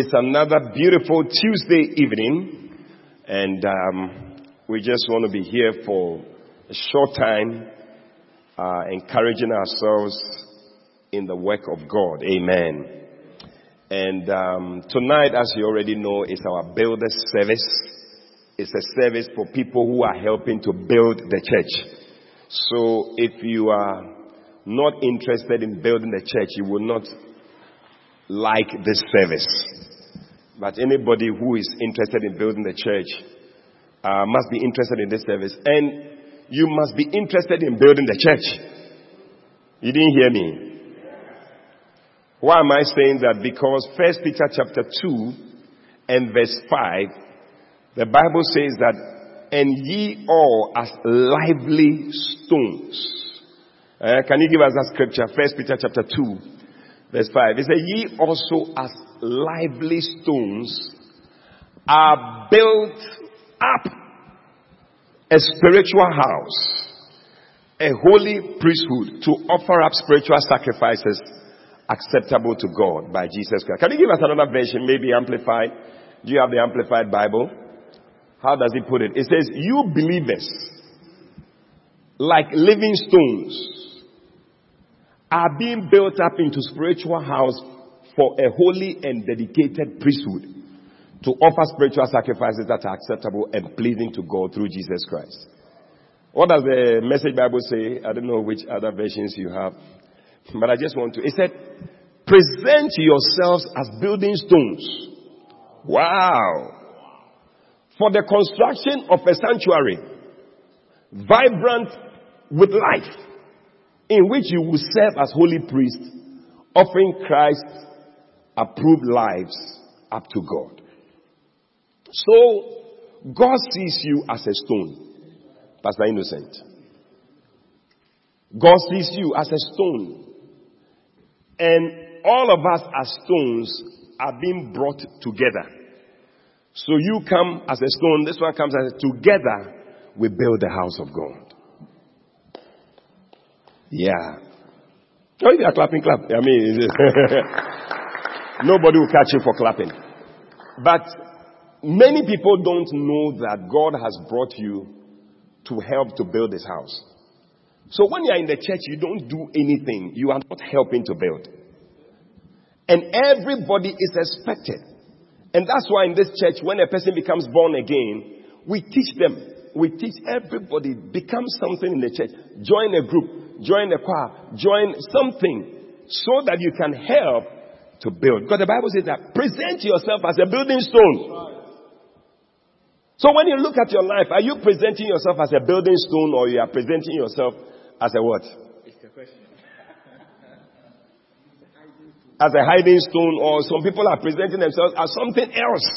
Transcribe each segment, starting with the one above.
It's another beautiful Tuesday evening, and um, we just want to be here for a short time, uh, encouraging ourselves in the work of God. Amen. And um, tonight, as you already know, is our builder service. It's a service for people who are helping to build the church. So if you are not interested in building the church, you will not like this service. But anybody who is interested in building the church uh, must be interested in this service. And you must be interested in building the church. You didn't hear me. Why am I saying that? Because First Peter chapter 2 and verse 5, the Bible says that, and ye all as lively stones. Uh, can you give us that scripture? First Peter chapter 2 verse 5. It says, ye also as lively stones are built up a spiritual house, a holy priesthood to offer up spiritual sacrifices acceptable to God by Jesus Christ. Can you give us another version, maybe amplified? Do you have the amplified Bible? How does he put it? It says, you believers, like living stones, are being built up into spiritual house for a holy and dedicated priesthood to offer spiritual sacrifices that are acceptable and pleasing to God through Jesus Christ. What does the message Bible say? I don't know which other versions you have. But I just want to. It said, present yourselves as building stones. Wow. For the construction of a sanctuary, vibrant with life, in which you will serve as holy priests, offering Christ approved lives up to God. So, God sees you as a stone, Pastor Innocent. God sees you as a stone. And all of us as stones are being brought together. So you come as a stone, this one comes as a, together we build the house of God. Yeah. Oh, you are clapping, clap. I mean, nobody will catch you for clapping. But many people don't know that God has brought you to help to build this house. So when you are in the church, you don't do anything. You are not helping to build. And everybody is expected. And that's why in this church, when a person becomes born again, we teach them. We teach everybody, become something in the church. Join a group, join a choir, join something so that you can help to build. Because the Bible says that present yourself as a building stone. So when you look at your life, are you presenting yourself as a building stone or you are presenting yourself as a what? as a hiding stone or some people are presenting themselves as something else.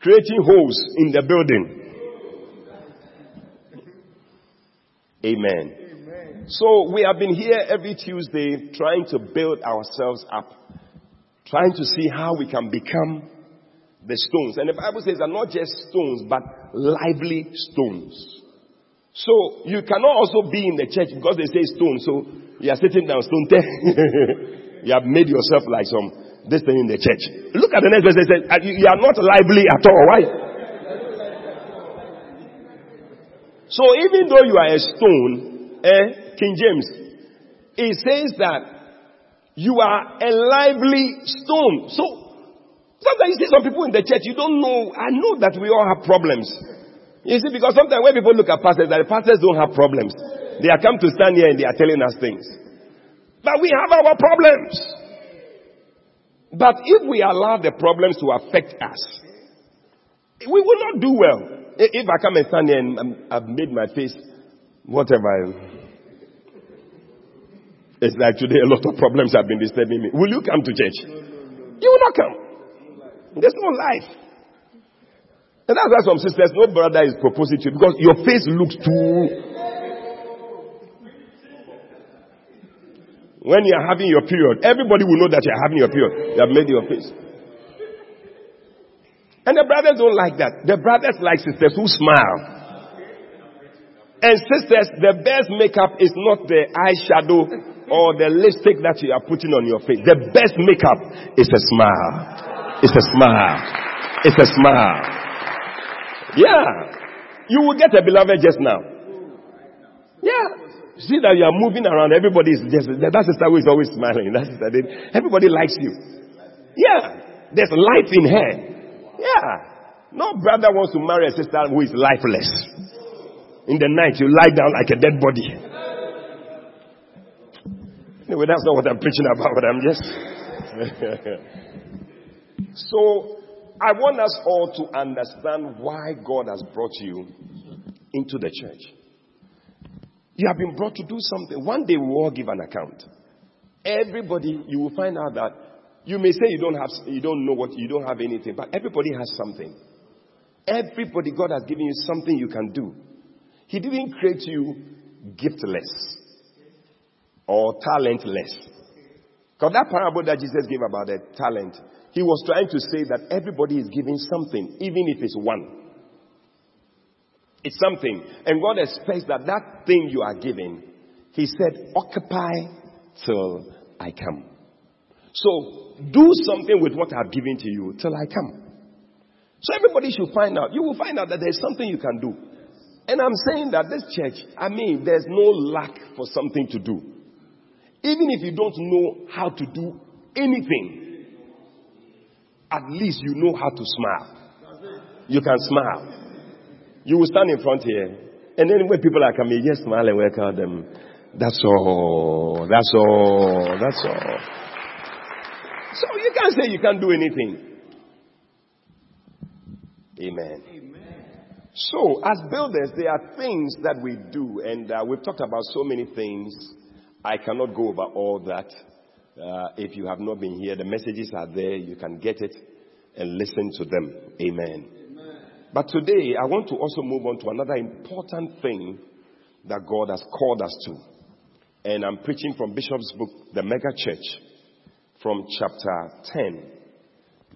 Creating holes in the building. Amen. So we have been here every Tuesday trying to build ourselves up. Trying to see how we can become the stones. And the Bible says they're not just stones, but lively stones. So you cannot also be in the church because they say stone. So you are sitting down, stone. you have made yourself like some this thing in the church. Look at the next verse. They says you are not lively at all. Why? So even though you are a stone, eh, King James, it says that you are a lively stone. So sometimes you see some people in the church, you don't know. I know that we all have problems. You see, because sometimes when people look at pastors, that the pastors don't have problems. They are come to stand here and they are telling us things. But we have our problems. But if we allow the problems to affect us, we will not do well. If I come and stand here and um, I've made my face, whatever. It's like today a lot of problems have been disturbing me. Will you come to church? You will not come. There's no life. And that's why some sisters, no brother is proposing to you because your face looks too. When you are having your period, everybody will know that you are having your period. You have made your face. And the brothers don't like that. The brothers like sisters who smile. And sisters, the best makeup is not the eyeshadow or the lipstick that you are putting on your face. The best makeup is a smile. It's a smile. It's a smile. Yeah. You will get a beloved just now. Yeah. See that you are moving around. Everybody is just, that sister who is always smiling. That sister, everybody likes you. Yeah. There's life in her. Yeah. No brother wants to marry a sister who is lifeless. In the night, you lie down like a dead body. Anyway, that's not what I'm preaching about, but I'm just. so, I want us all to understand why God has brought you into the church. You have been brought to do something. One day we will all give an account. Everybody, you will find out that you may say you don't have, you don't know what, you don't have anything, but everybody has something. Everybody, God has given you something you can do. He didn't create you giftless or talentless. Because that parable that Jesus gave about the talent, he was trying to say that everybody is giving something, even if it's one. It's something. And God expects that that thing you are giving, He said, occupy till I come. So, do something with what I've given to you till I come. So everybody should find out. You will find out that there's something you can do. And I'm saying that this church, I mean, there's no lack for something to do. Even if you don't know how to do anything, at least you know how to smile. You can smile. You will stand in front here, and then when people are coming, just smile and welcome them. That's all. That's all. That's all. So you can't say you can't do anything. Amen. Amen. So, as builders, there are things that we do, and uh, we've talked about so many things I cannot go over all that. Uh, if you have not been here, the messages are there. You can get it and listen to them. Amen. Amen. But today, I want to also move on to another important thing that God has called us to. And I'm preaching from Bishop's book, The Mega Church, from chapter 10.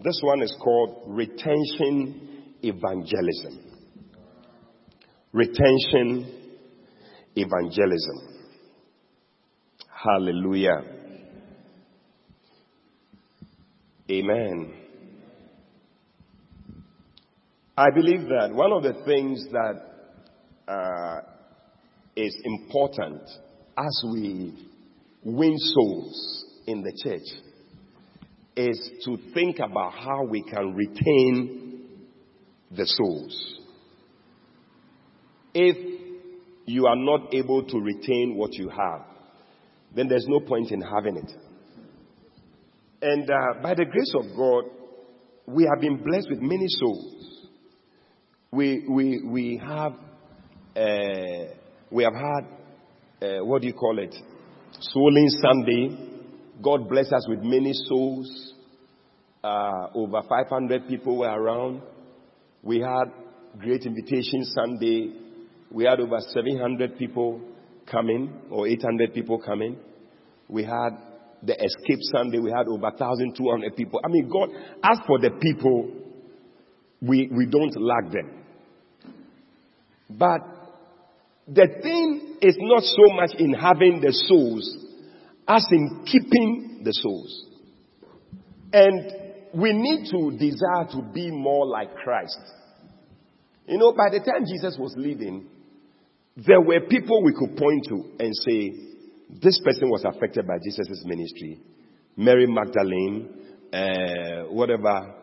This one is called Retention Evangelism. Retention Evangelism. Hallelujah. Amen. I believe that one of the things that uh, is important as we win souls in the church is to think about how we can retain the souls. If you are not able to retain what you have, then there's no point in having it. And uh, by the grace of God, we have been blessed with many souls. We, we, we have, uh, we have had, uh, what do you call it? Souling Sunday. God bless us with many souls. Uh, over 500 people were around. We had Great Invitation Sunday. We had over 700 people coming, or 800 people coming. We had the Escape Sunday, we had over 1,200 people. I mean, God, as for the people, we, we don't lack them. But the thing is not so much in having the souls as in keeping the souls. And we need to desire to be more like Christ. You know, by the time Jesus was leaving, there were people we could point to and say, this person was affected by Jesus' ministry. Mary Magdalene, uh, whatever,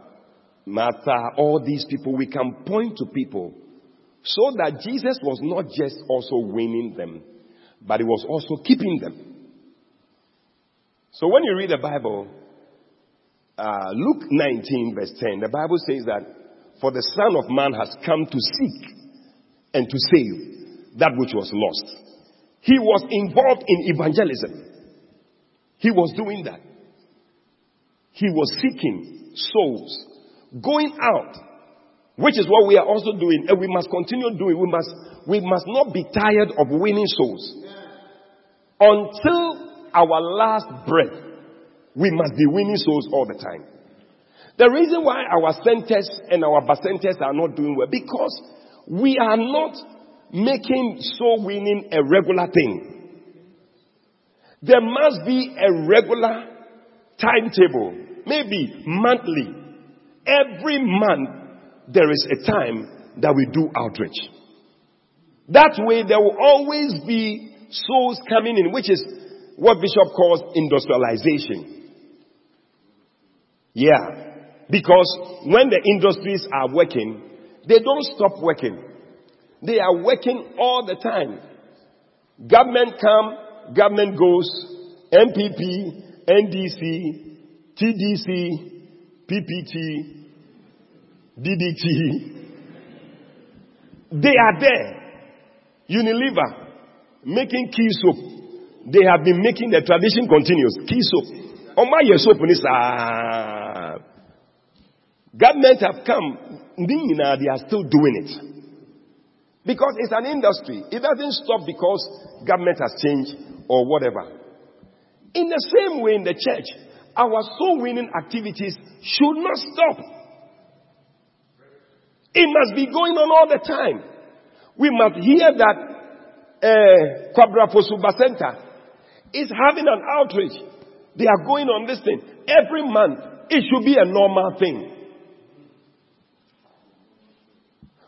Martha, all these people, we can point to people so that Jesus was not just also winning them, but he was also keeping them. So when you read the Bible, uh, Luke 19 verse 10, the Bible says that for the Son of Man has come to seek and to save that which was lost. He was involved in evangelism. He was doing that. He was seeking souls, going out, which is what we are also doing, and we must continue doing. We must, we must not be tired of winning souls. Until our last breath, we must be winning souls all the time. The reason why our centers and our centers are not doing well, because we are not making soul winning a regular thing. There must be a regular timetable, maybe monthly. Every month, there is a time that we do outreach. That way, there will always be souls coming in, which is what Bishop calls industrialization. Yeah. Because when the industries are working, they don't stop working. They are working all the time. Government come, government goes, NPP, NDC, TDC, PPT, DDT. They are there. Unilever, making key soap. They have been making the tradition continuous. Key soap. On my soap, Government have come, they are still doing it. Because it's an industry. It doesn't stop because government has changed or whatever. In the same way in the church, our soul winning activities should not stop. It must be going on all the time. We must hear that uh, Kwabra Center is having an outreach. They are going on this thing every month. It should be a normal thing.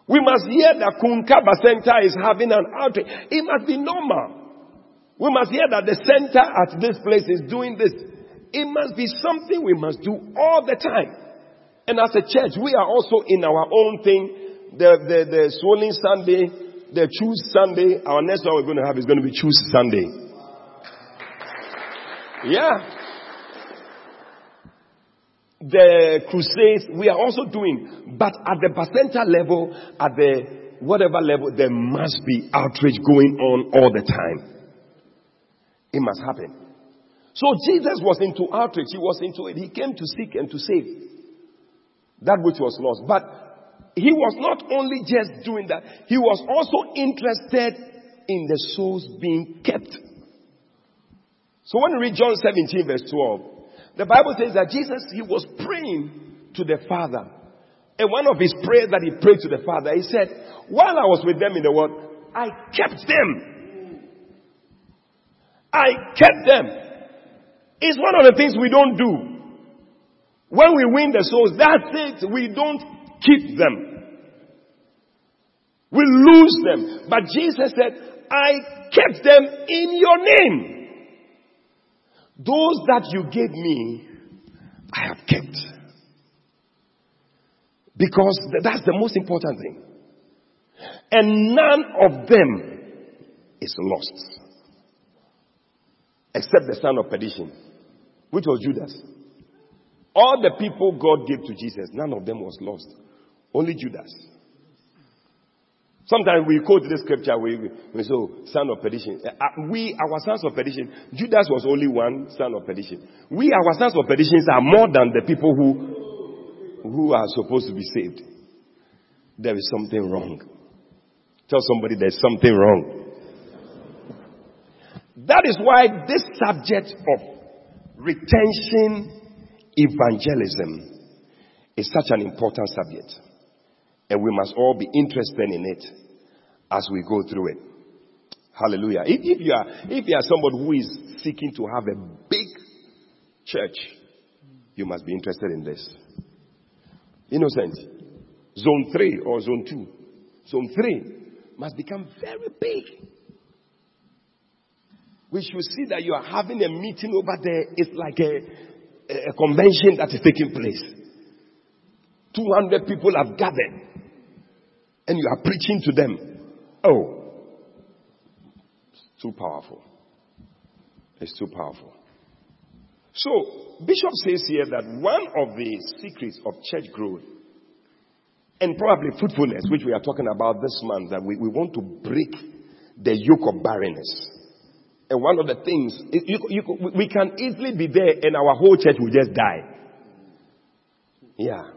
We must hear that Kunkaba Center is having an outreach. It must be normal. We must hear that the center at this place is doing this. It must be something we must do all the time. And as a church, we are also in our own thing. The, the, the swollen Sunday, the choose Sunday. Our next one we're going to have is going to be choose Sunday. Yeah. The crusades we are also doing, but at the percentile level, at the whatever level, there must be outreach going on all the time. It must happen. So Jesus was into outreach. He was into it. He came to seek and to save that which was lost. But he was not only just doing that, he was also interested in the souls being kept. So when we read John 17 verse 12, the Bible says that Jesus, he was praying to the Father. And one of his prayers that he prayed to the Father, he said, while I was with them in the world, I kept them I kept them. It's one of the things we don't do. When we win the souls, that's it. We don't keep them. We lose them. But Jesus said, I kept them in your name. Those that you gave me, I have kept. Because that's the most important thing. And none of them is lost except the son of perdition, which was Judas. All the people God gave to Jesus, none of them was lost. Only Judas. Sometimes we quote this scripture, we, we say, oh, son of perdition. Uh, uh, we, our sons of perdition, Judas was only one son of perdition. We, our sons of perdition, are more than the people who, who are supposed to be saved. There is something wrong. Tell somebody there's something wrong. That is why this subject of retention evangelism is such an important subject. And we must all be interested in it as we go through it. Hallelujah. If, if, you are, if you are somebody who is seeking to have a big church, you must be interested in this. Innocent. Zone 3 or zone 2. Zone 3 must become very big we should see that you are having a meeting over there. It's like a, a convention that is taking place. 200 people have gathered and you are preaching to them. Oh, it's too powerful. It's too powerful. So, Bishop says here that one of the secrets of church growth and probably fruitfulness, which we are talking about this month, that we, we want to break the yoke of barrenness. And one of the things, you, you, we can easily be there and our whole church will just die. Yeah.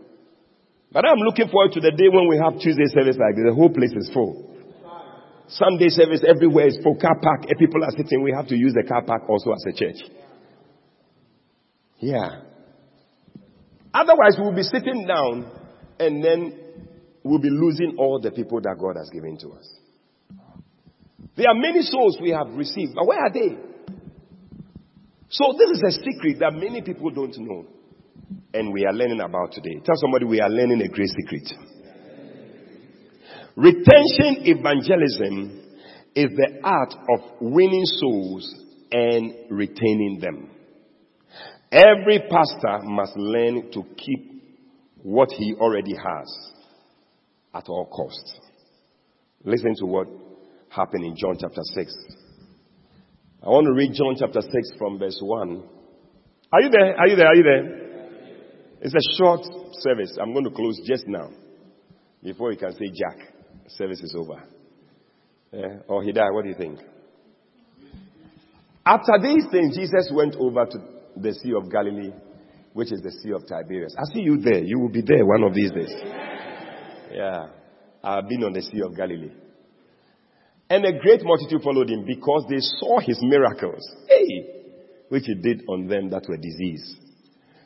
But I'm looking forward to the day when we have Tuesday service like this. The whole place is full. Sunday service everywhere is full. Car park. If people are sitting, we have to use the car park also as a church. Yeah. Otherwise, we'll be sitting down and then we'll be losing all the people that God has given to us. There are many souls we have received, but where are they? So this is a secret that many people don't know. And we are learning about today. Tell somebody we are learning a great secret. Retention evangelism is the art of winning souls and retaining them. Every pastor must learn to keep what he already has at all costs. Listen to what happened in John chapter 6. I want to read John chapter 6 from verse 1. Are you there? Are you there? Are you there? It's a short service. I'm going to close just now. Before you can say Jack, service is over. Yeah? Or he died. What do you think? After these things, Jesus went over to the Sea of Galilee, which is the Sea of Tiberias. I see you there. You will be there one of these days. Yeah. I've been on the Sea of Galilee. And a great multitude followed him because they saw his miracles. Hey! Which he did on them that were diseased.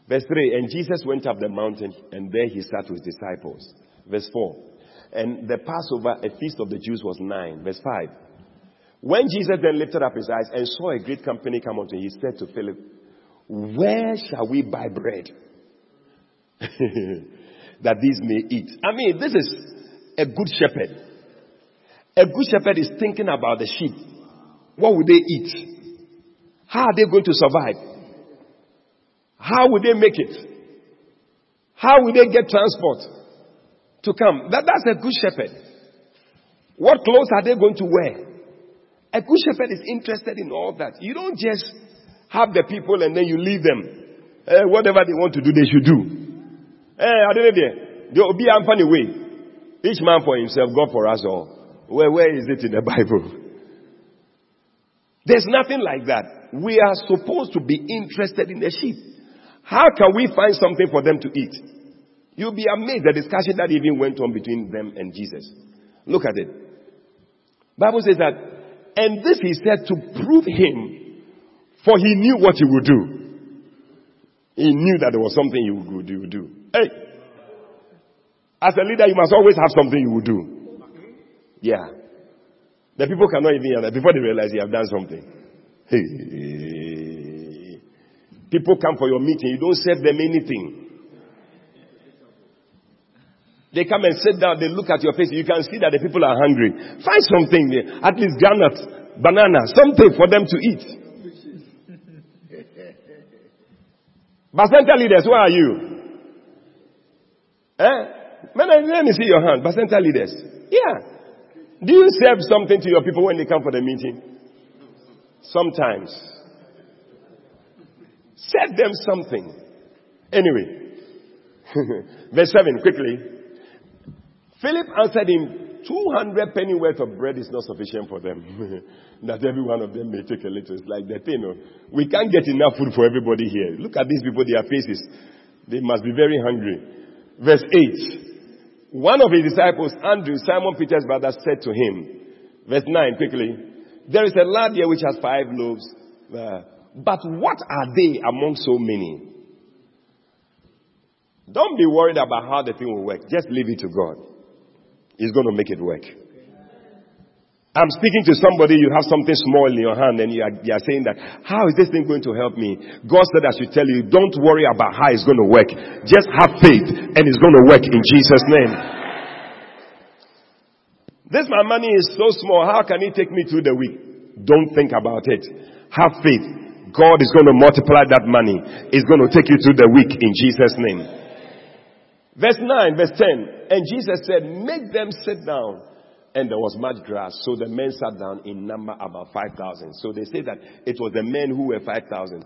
Verse 3, and Jesus went up the mountain and there he sat with his disciples. Verse 4, and the Passover, a feast of the Jews was nine. Verse 5, when Jesus then lifted up his eyes and saw a great company come unto him, he said to Philip, where shall we buy bread? that these may eat. I mean, this is a good shepherd. A good shepherd is thinking about the sheep. What would they eat? How are they going to survive? How will they make it? How will they get transport to come? That, that's a good shepherd. What clothes are they going to wear? A good shepherd is interested in all that. You don't just have the people and then you leave them. Uh, whatever they want to do, they should do. Eh, I don't know. There will be a funny way. Each man for himself, God for us all. Where, where is it in the Bible? There's nothing like that. We are supposed to be interested in the sheep. How can we find something for them to eat? You'll be amazed the discussion that even went on between them and Jesus. Look at it. Bible says that, and this he said to prove him, for he knew what he would do. He knew that there was something he would do. do. Hey, as a leader, you must always have something you would do. Yeah. The people cannot even hear that before they realize you have done something. Hey. People come for your meeting, you don't serve them anything. They come and sit down, they look at your face, you can see that the people are hungry. Find something there, at least granite, banana, something for them to eat. Bacenta leaders, where are you? Eh? let me see your hand. Bacenta leaders. Yeah. Do you serve something to your people when they come for the meeting? Sometimes. Serve them something. Anyway. Verse 7, quickly. Philip answered him, 200 penny worth of bread is not sufficient for them. that every one of them may take a little. It's like that, you know. We can't get enough food for everybody here. Look at these people, their faces. They must be very hungry. Verse 8. One of his disciples, Andrew, Simon Peter's brother, said to him, verse 9, quickly, there is a lad here which has five loaves, uh, but what are they among so many? Don't be worried about how the thing will work. Just leave it to God. He's going to make it work. I'm speaking to somebody, you have something small in your hand and you are, you are, saying that, how is this thing going to help me? God said I should tell you, don't worry about how it's going to work. Just have faith and it's going to work in Jesus' name. This my money is so small, how can it take me through the week? Don't think about it. Have faith. God is going to multiply that money. It's going to take you through the week in Jesus' name. Verse 9, verse 10. And Jesus said, make them sit down. And there was much grass. So the men sat down in number about 5,000. So they say that it was the men who were 5,000.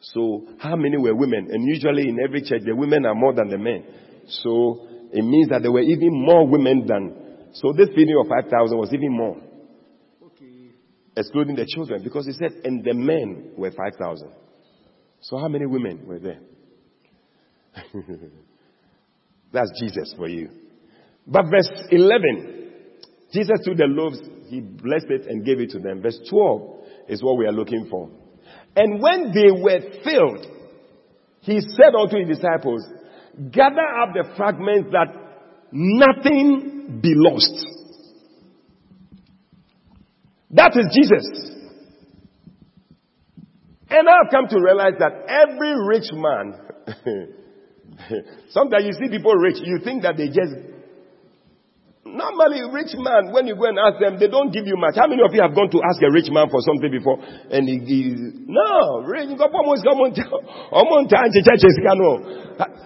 So how many were women? And usually in every church, the women are more than the men. So it means that there were even more women than. So this feeding of 5,000 was even more. Excluding the children. Because he said, and the men were 5,000. So how many women were there? That's Jesus for you. But verse 11, Jesus took the loaves, he blessed it and gave it to them. Verse 12 is what we are looking for. And when they were filled, he said unto his disciples, gather up the fragments that nothing be lost. That is Jesus. And I've come to realize that every rich man, sometimes you see people rich, you think that they just Normally, rich man, when you go and ask them, they don't give you much. How many of you have gone to ask a rich man for something before? And he, he no, rich,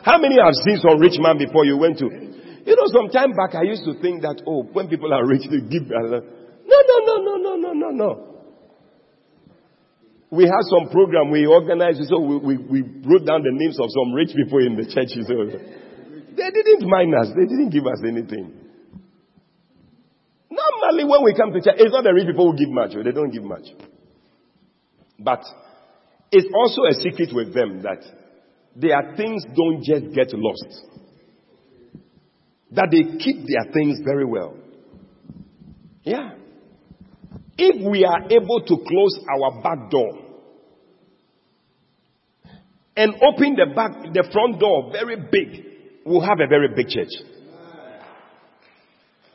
how many have seen some rich man before you went to? You know, some time back I used to think that, oh, when people are rich, they give. No, no, no, no, no, no, no, no. We had some program we organized, so we, we, we wrote down the names of some rich people in the church. So they didn't mind us. They didn't give us anything. Normally, when we come to church, it's not the rich people who give much, they don't give much. But it's also a secret with them that their things don't just get lost, that they keep their things very well. Yeah. If we are able to close our back door and open the back, the front door very big, we'll have a very big church.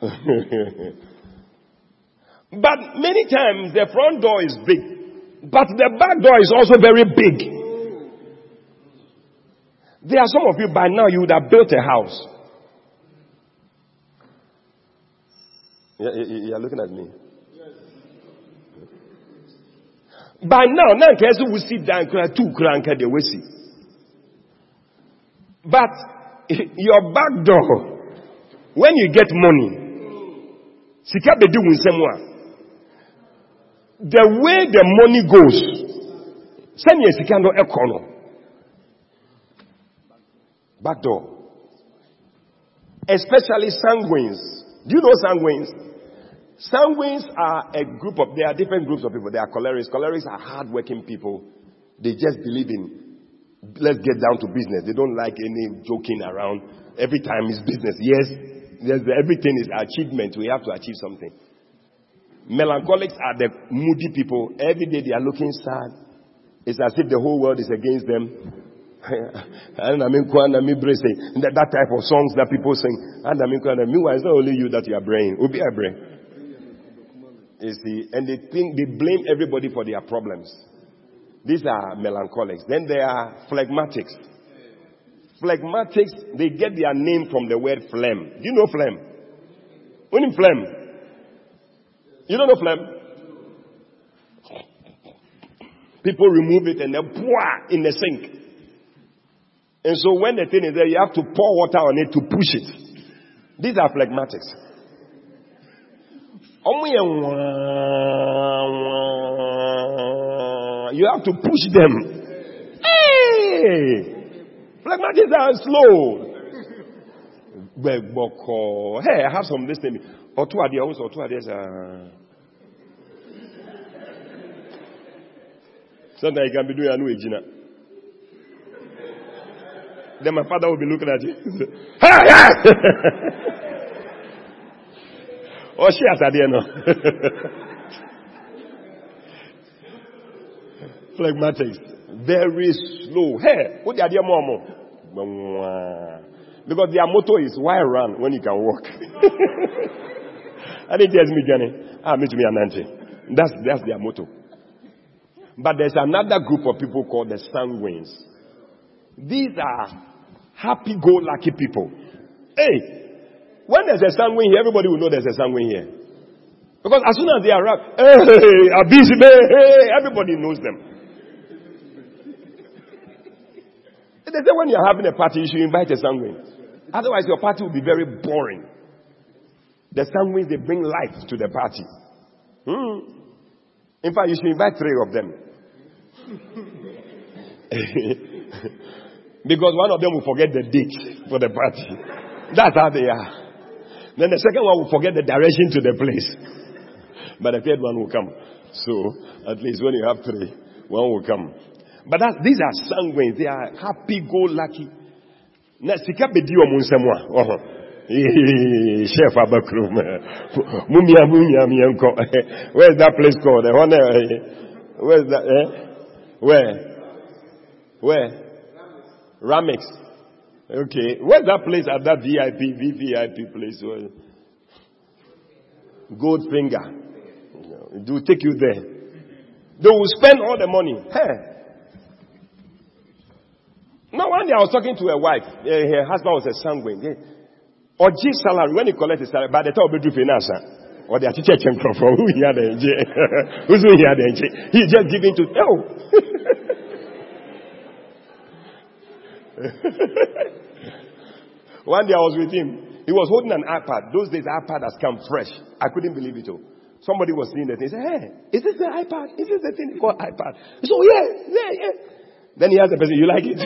but many times the front door is big, but the back door is also very big. There are some of you by now you would have built a house. You are looking at me. By now, now kesi will sit down two cranker the see. But your back door, when you get money, sika bedi wo the way the money goes, send your sika no ekono. Back door. Especially sanguines. Do you know sanguines? Sanguines are a group of, there are different groups of people. There are cholerics. Cholerics are hardworking people. They just believe in, let's get down to business. They don't like any joking around. Every time is business. Yes, yes everything is achievement. We have to achieve something. Melancholics are the moody people. Every day they are looking sad. It's as if the whole world is against them. and I mean, Kwana me bracing. that type of songs that people sing. And I mean, meanwhile, it's not only you that you are praying. Ubi are praying. You see, and they think they blame everybody for their problems. These are melancholics. Then there are phlegmatics. Phlegmatics, they get their name from the word phlegm. Do you know phlegm? What is phlegm? You don't know phlegm? People remove it and then pour in the sink. And so when the thing is there, you have to pour water on it to push it. These are phlegmatics. You have to push them. Hey! Phlegmatics are slow. Hey, I have some listening. Or two ideas, or two ideas. Uh... Sometimes you can be doing a new age. Then my father will be looking at you. hey, hey! Oh, she has idea no. Phlegmatics. Very slow. Hey, what the idea more Because their motto is why run when you can walk. I think there's me, Johnny. Ah, me to me and That's, that's their motto. But there's another group of people called the sanguines. These are happy-go-lucky people. Hey, when there's a sanguine here, everybody will know there's a sanguine here. Because as soon as they arrive, hey, hey, everybody knows them. They say when you're having a party, you should invite a sanguine. Otherwise, your party will be very boring. The sanguines, they bring life to the party. Hmm. In fact, you should invite three of them. because one of them will forget the date for the party. That's how they are. Then the second one will forget the direction to the place. But the third one will come. So, at least when you have three, one will come. But that, these are sanguine. They are bedi omu nsemwa. Oh. Chef mienko. Where's that place called? Eh, one, eh, eh. where's that? Eh? Where? Where? Ramix. Okay. Where's that place at that VIP, VVIP place? Goldfinger. They will take you there. They will spend all the money. Hey, No, one day I was talking to a wife. Uh, her husband was a sanguine. Or G salary, when he collects his salary, by the time we do finance, or the teacher came from who he had who's who He's just giving to, oh. One day I was with him. He was holding an iPad. Those days iPad has come fresh. I couldn't believe it all. Somebody was seeing it. He said, Hey, is this the iPad? Is this the thing called iPad? He said, oh, yeah, yeah, yeah. Then he asked the person, You like it?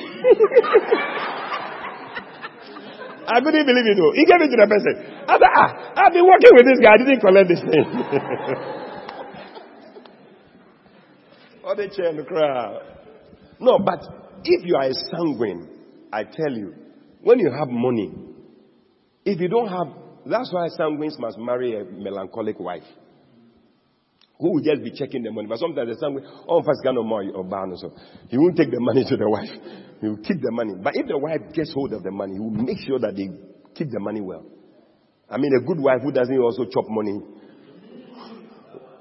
I couldn't believe it though. He gave it to the person. I said, Ah, I've been working with this guy. I didn't collect this thing. Or the chair in the crowd. No, but if you are a sanguine, I tell you, when you have money, if you don't have, that's why sanguines must marry a melancholic wife who will just be checking the money. But sometimes the sanguine, oh, first got no money or ban so he won't take the money to the wife. He will keep the money. But if the wife gets hold of the money, he will make sure that they keep the money well. I mean, a good wife who doesn't also chop money.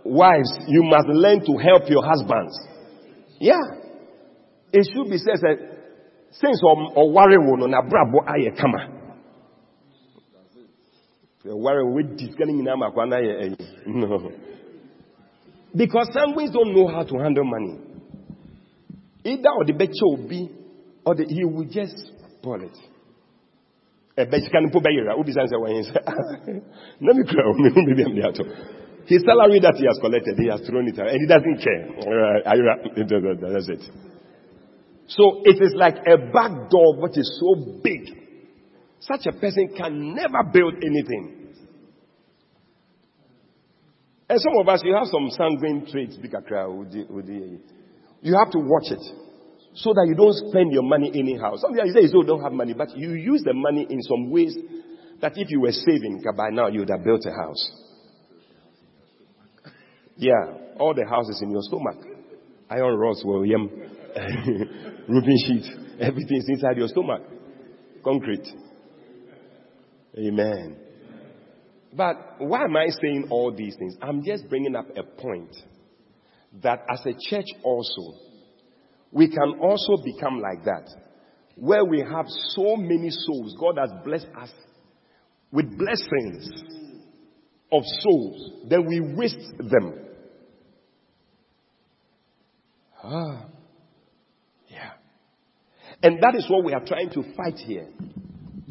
Wives, you must learn to help your husbands. Yeah. It should be said since or worry will na brabo aye kama. Worry with this getting no. Because sanguines don't know how to handle money. Either or the will be, or the, he will just spoil it. A bet can put by Ubi answer when he said, Let me cry, maybe I'm the his salary that he has collected, he has thrown it out, and he doesn't care. That's it. So it is like a back door which is so big. Such a person can never build anything. And some of us, you have some sanguine traits, you have to watch it so that you don't spend your money anyhow. Some people say you don't have money, but you use the money in some ways that if you were saving, by now you would have built a house. Yeah, all the houses in your stomach. Iron rods, William, roofing sheet, everything is inside your stomach. Concrete. Amen. But why am I saying all these things? I'm just bringing up a point that as a church also, we can also become like that. Where we have so many souls, God has blessed us with blessings of souls, then we waste them. Ah. And that is what we are trying to fight here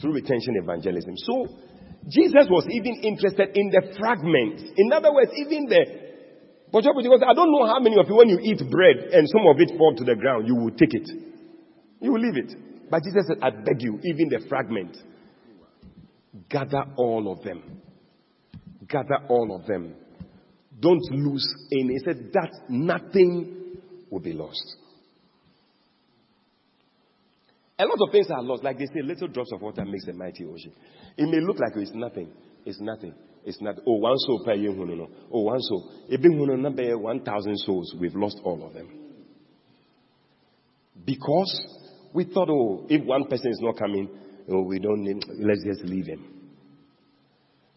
through retention evangelism. So, Jesus was even interested in the fragments. In other words, even the but because I don't know how many of you, when you eat bread and some of it fall to the ground, you will take it. You will leave it. But Jesus said, I beg you, even the fragment, gather all of them. Gather all of them. Don't lose any. He said that nothing will be lost. A lot of things are lost. Like they say, little drops of water makes a mighty ocean. It may look like it's nothing. It's nothing. It's not. Oh, one soul per year. Oh, one soul. number 1,000 souls. We've lost all of them. Because we thought, oh, if one person is not coming, oh, we don't need, let's just leave him.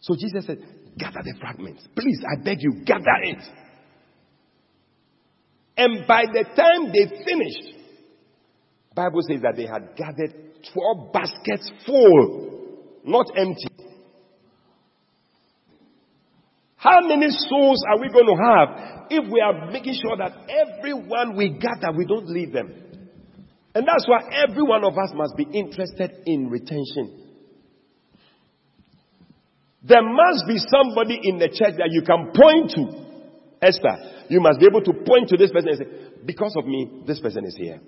So Jesus said, gather the fragments. Please, I beg you, gather it. And by the time they finished, Bible says that they had gathered 12 baskets full, not empty. How many souls are we going to have if we are making sure that everyone we gather, we don't leave them? And that's why every one of us must be interested in retention. There must be somebody in the church that you can point to. Esther, you must be able to point to this person and say, because of me, this person is here.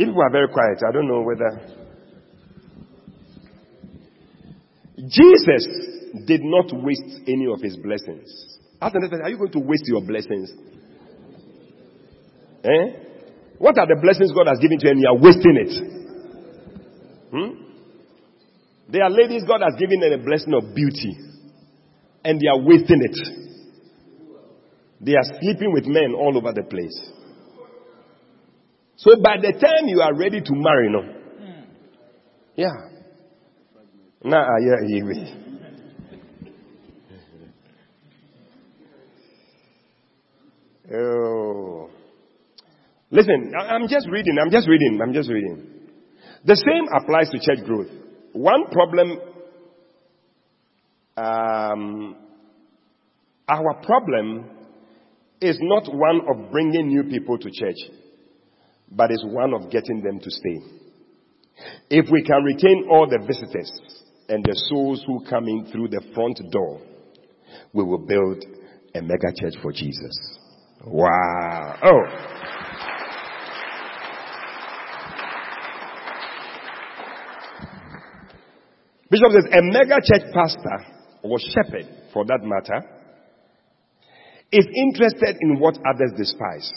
If we are very quiet, I don't know whether. Jesus did not waste any of his blessings. Ask the are you going to waste your blessings? Eh? What are the blessings God has given to you and you are wasting it? Hmm? There are ladies God has given them a blessing of beauty and they are wasting it. They are sleeping with men all over the place. So by the time you are ready to marry, no. Yeah. Nah, yeah, Oh. Listen, I'm just reading, I'm just reading, I'm just reading. The same applies to church growth. One problem, um, our problem is not one of bringing new people to church, but it's one of getting them to stay. If we can retain all the visitors and the souls who come in through the front door, we will build a mega church for Jesus. Wow. Oh. Bishop says a mega church pastor or shepherd for that matter is interested in what others despise.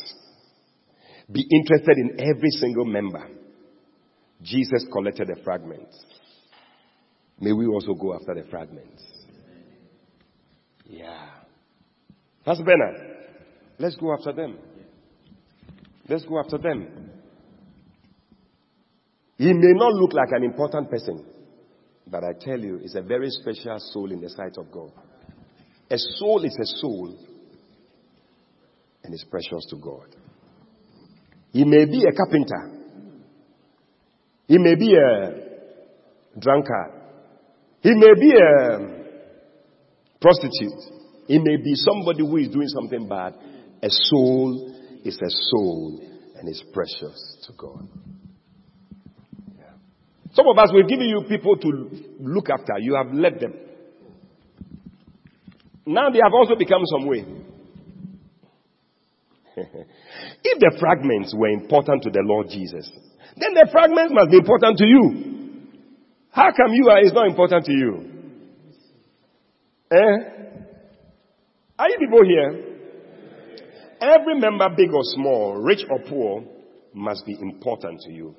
Be interested in every single member. Jesus collected the fragments. May we also go after the fragments. Yeah. Pastor Bernard, let's go after them. Let's go after them. He may not look like an important person, but I tell you, it's a very special soul in the sight of God. A soul is a soul, and it's precious to God. He may be a carpenter, he may be a drunkard, he may be a prostitute, he may be somebody who is doing something bad. A soul is a soul, and it's precious to God. Some of us, we've given you people to look after. You have led them. Now they have also become some way. if the fragments were important to the Lord Jesus, then the fragments must be important to you. How come you are, it's not important to you? Eh? Are you people here? Every member, big or small, rich or poor, must be important to you.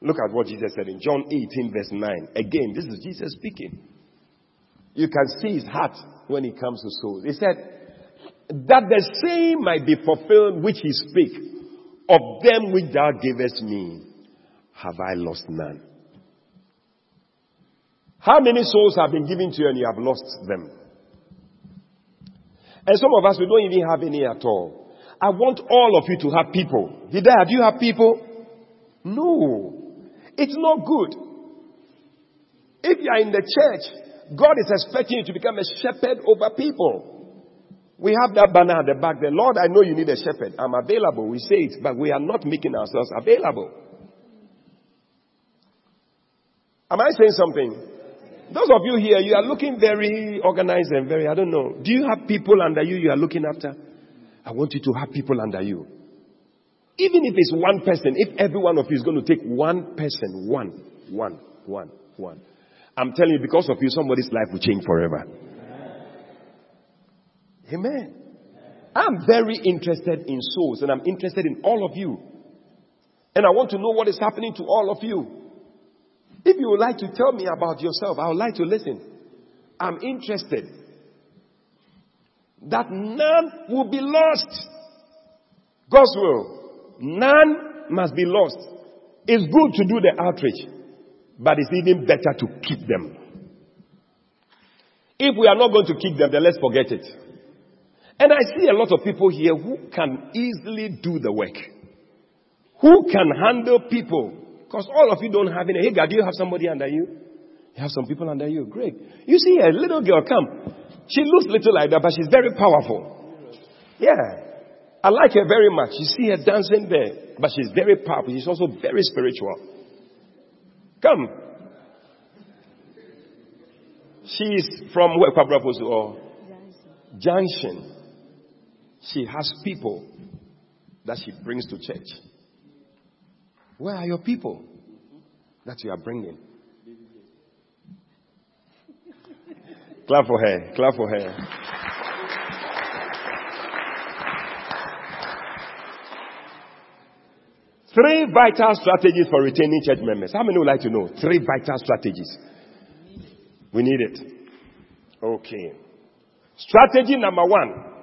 Look at what Jesus said in John 18, verse 9. Again, this is Jesus speaking. You can see his heart when it comes to souls. He said, That the same might be fulfilled which he spake, of them which thou gavest me, have I lost none. How many souls have been given to you and you have lost them? And some of us, we don't even have any at all. I want all of you to have people. Did I? Do you have people? No. It's not good. If you are in the church, God is expecting you to become a shepherd over people. We have that banner at the back there. Lord, I know you need a shepherd. I'm available. We say it, but we are not making ourselves available. Am I saying something? Those of you here, you are looking very organized and very, I don't know. Do you have people under you you are looking after? I want you to have people under you. Even if it's one person, if every one of you is going to take one person, one, one, one, one. I'm telling you, because of you, somebody's life will change forever. Amen. I'm very interested in souls and I'm interested in all of you. And I want to know what is happening to all of you. If you would like to tell me about yourself, I would like to listen. I'm interested that none will be lost. God's will. None must be lost. It's good to do the outreach, but it's even better to keep them. If we are not going to keep them, then let's forget it. And I see a lot of people here who can easily do the work. Who can handle people. Because all of you don't have any. Hey, God, do you have somebody under you? You have some people under you. Great. You see a little girl come. She looks little like that, but she's very powerful. Yeah. I like her very much. You see her dancing there, but she's very powerful. She's also very spiritual. Come. She's from where or Junction. She has people that she brings to church. Where are your people that you are bringing? Clap for her. Clap for her. Three vital strategies for retaining church members. How many would like to know? Three vital strategies. We need it. Okay. Strategy number one.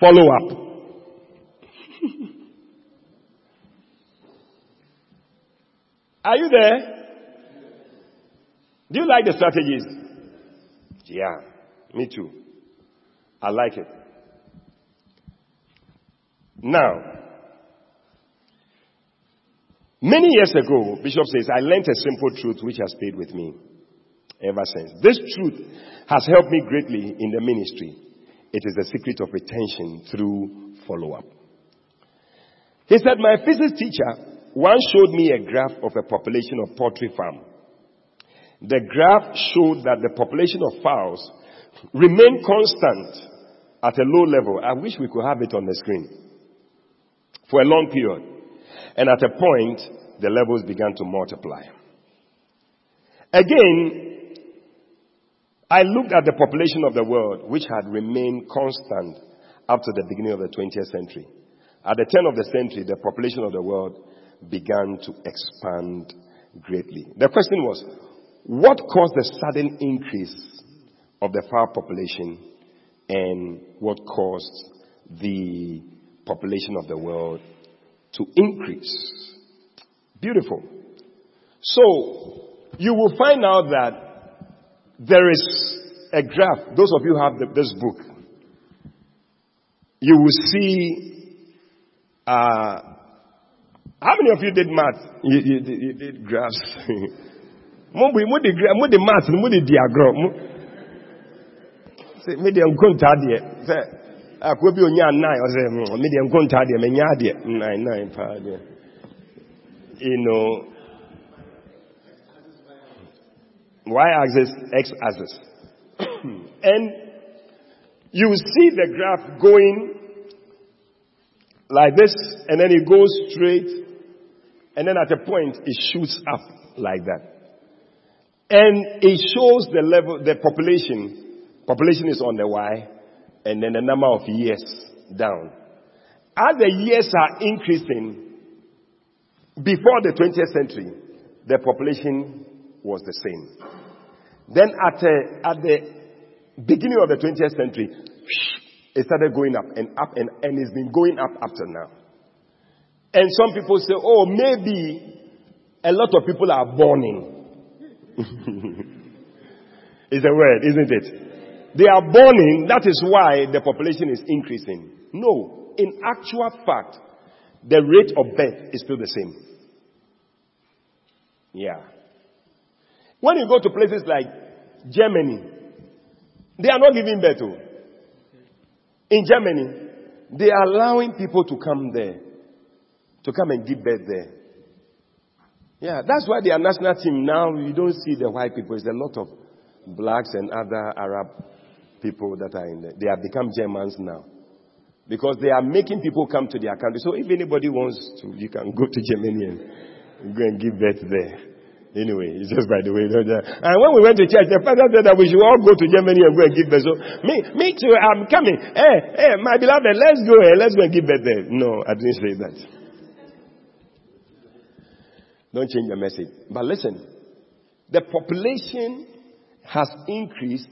Follow up. Are you there? Do you like the strategies? Yeah, me too. I like it. Now, many years ago, Bishop says, I learned a simple truth which has stayed with me ever since. This truth has helped me greatly in the ministry. It is the secret of retention through follow up. He said, My physics teacher once showed me a graph of a population of poultry farm. The graph showed that the population of fowls remained constant at a low level. I wish we could have it on the screen for a long period. And at a point, the levels began to multiply. Again, I looked at the population of the world, which had remained constant up to the beginning of the 20th century. At the turn of the century, the population of the world began to expand greatly. The question was, what caused the sudden increase of the fowl population and what caused the population of the world to increase? Beautiful. So, you will find out that there is a graph. Those of you who have the, this book, you will see uh, how many of you did math? You, you, you did graphs. mo de math mo de diagram say me de nkonta de say akwa bi onya nine o say me de nkonta de me nya de nine nine pa de you know y axis x axis and you see the graph going like this and then it goes straight and then at a point it shoots up like that. And it shows the level, the population. Population is on the Y, and then the number of years down. As the years are increasing, before the 20th century, the population was the same. Then at, at the beginning of the 20th century, it started going up and up and, and it's been going up up to now. And some people say, oh, maybe a lot of people are burning. it's a word, isn't it? They are burning, that is why the population is increasing. No, in actual fact, the rate of birth is still the same. Yeah. When you go to places like Germany, they are not giving birth to. In Germany, they are allowing people to come there to come and give birth there. Yeah, that's why their national team now, you don't see the white people. It's a lot of blacks and other Arab people that are in there. They have become Germans now. Because they are making people come to their country. So if anybody wants to, you can go to Germany and go and give birth there. Anyway, it's just by the way. And when we went to church, the pastor said that we should all go to Germany and go and give birth. So me, me too, I'm coming. Hey, hey, my beloved, let's go. Hey, let's go and give birth there. No, I didn't say that. Don't change the message. But listen, the population has increased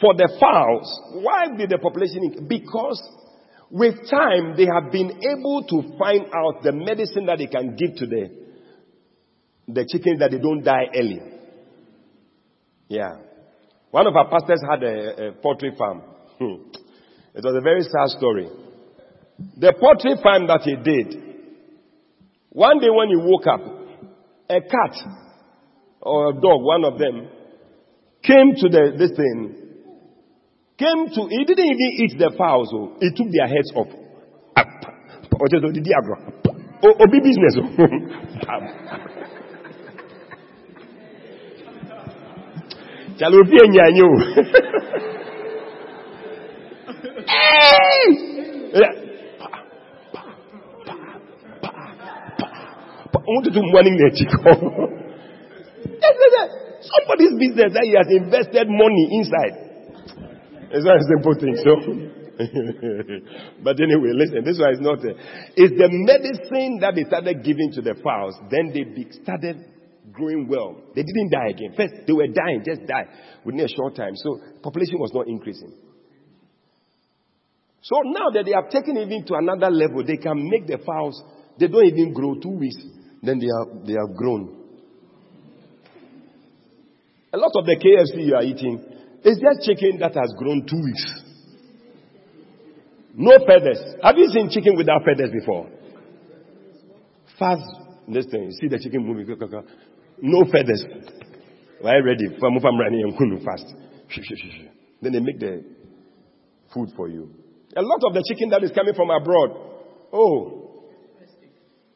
for the fowls. Why did the population increase? Because with time they have been able to find out the medicine that they can give to the, the chickens that they don't die early. Yeah. One of our pastors had a, a poultry farm. Hmm. It was a very sad story. The poultry farm that he did, one day when he woke up, a cat or a dog, one of them, came to the, this thing, came to, he didn't even eat the fowls, so oh. he took their heads off. Or just the business. Chalo fi enyanyo. Hey! I want to do morning Somebody's business that he has invested money inside. It's not a simple thing. So, but anyway, listen. This one is not. A, it's the medicine that they started giving to the fowls. Then they started growing well. They didn't die again. First, they were dying, just die within a short time. So population was not increasing. So now that they have taken even to another level, they can make the fowls. They don't even grow two weeks then they have, they have grown. A lot of the KFC you are eating is just chicken that has grown two weeks. No feathers. Have you seen chicken without feathers before? Fast. This thing, you see the chicken moving. No feathers. Right, ready? Running and fast. Then they make the food for you. A lot of the chicken that is coming from abroad. Oh,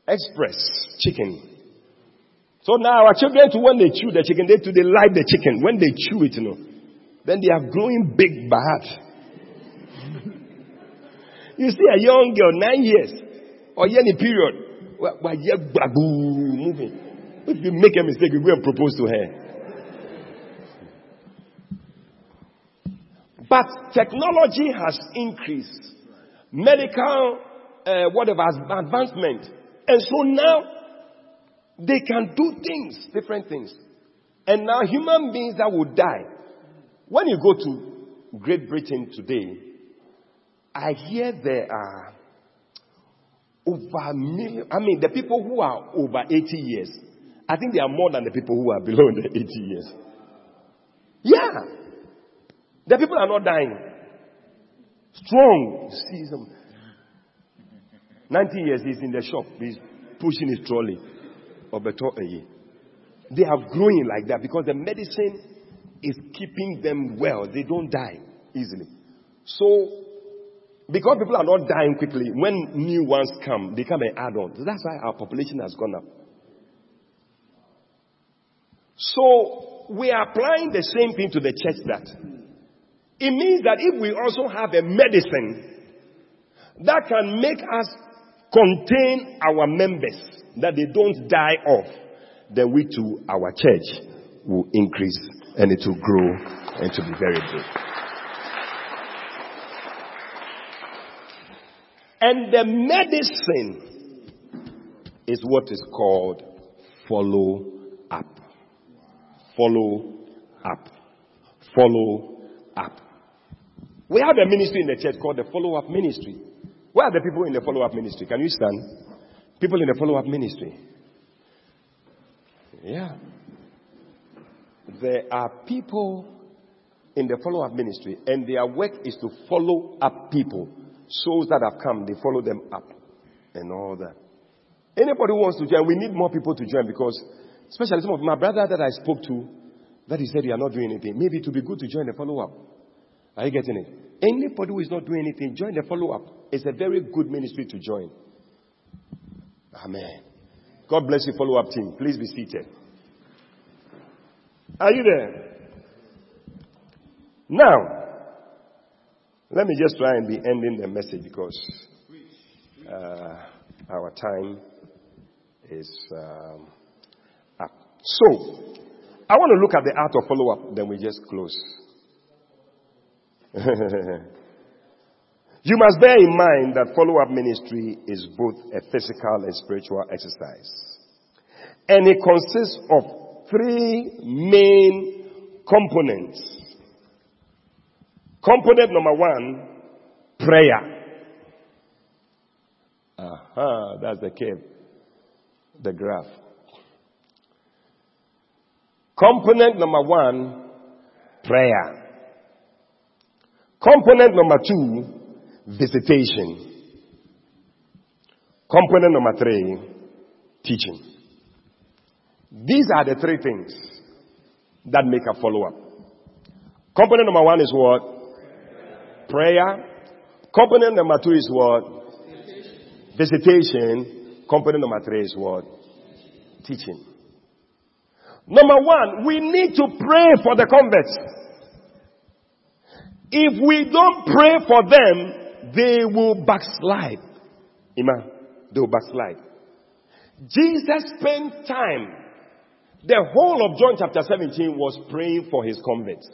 express chicken. So now our children, to when they chew the chicken, they to they like the chicken. When they chew it, you know, then they are growing big bad. You see a young girl, nine years, or any period, why moving. If you make a mistake, you go and propose to her. But technology has increased. Medical, uh, whatever, advancement. And so now, they can do things, different things. And now human beings that will die. When you go to Great Britain today, I hear there are over a million. I mean, the people who are over 80 years, I think they are more than the people who are below the 80 years. Yeah. The people are not dying. Strong. See some. 90 years, he's in the shop. He's pushing his trolley. They are growing like that because the medicine is keeping them well. They don't die easily. So because people are not dying quickly, when new ones come, they come and add on. So that's why our population has gone up. So we are applying the same thing to the church that it means that if we also have a medicine that can make us contain our members, that they don't die off, then we too, our church will increase and it will grow and to be very good. And the medicine is what is called follow up. Follow up. Follow up. We have a ministry in the church called the follow up ministry. Where are the people in the follow up ministry? Can you stand? People in the follow up ministry. Yeah. There are people in the follow up ministry, and their work is to follow up people souls that have come, they follow them up and all that. Anybody who wants to join, we need more people to join because, especially some of my brother that I spoke to, that he said you are not doing anything. Maybe it would be good to join the follow up. Are you getting it? Anybody who is not doing anything, join the follow up. It's a very good ministry to join. Amen. God bless you, follow up team. Please be seated. Are you there? Now, let me just try and be ending the message because uh, our time is um. So, I want to look at the art of follow up, then we just close. you must bear in mind that follow up ministry is both a physical and spiritual exercise. And it consists of three main components Component number one, prayer. Aha, that's the cave, the graph. Component number one, prayer. Component number two, visitation. Component number three, teaching. These are the three things that make a follow up. Component number one is what? prayer. Component number two is what? Visitation. Component number three is what? Teaching. Number one, we need to pray for the converts. If we don't pray for them, they will backslide. Iman, they will backslide. Jesus spent time. The whole of John chapter 17 was praying for his converts.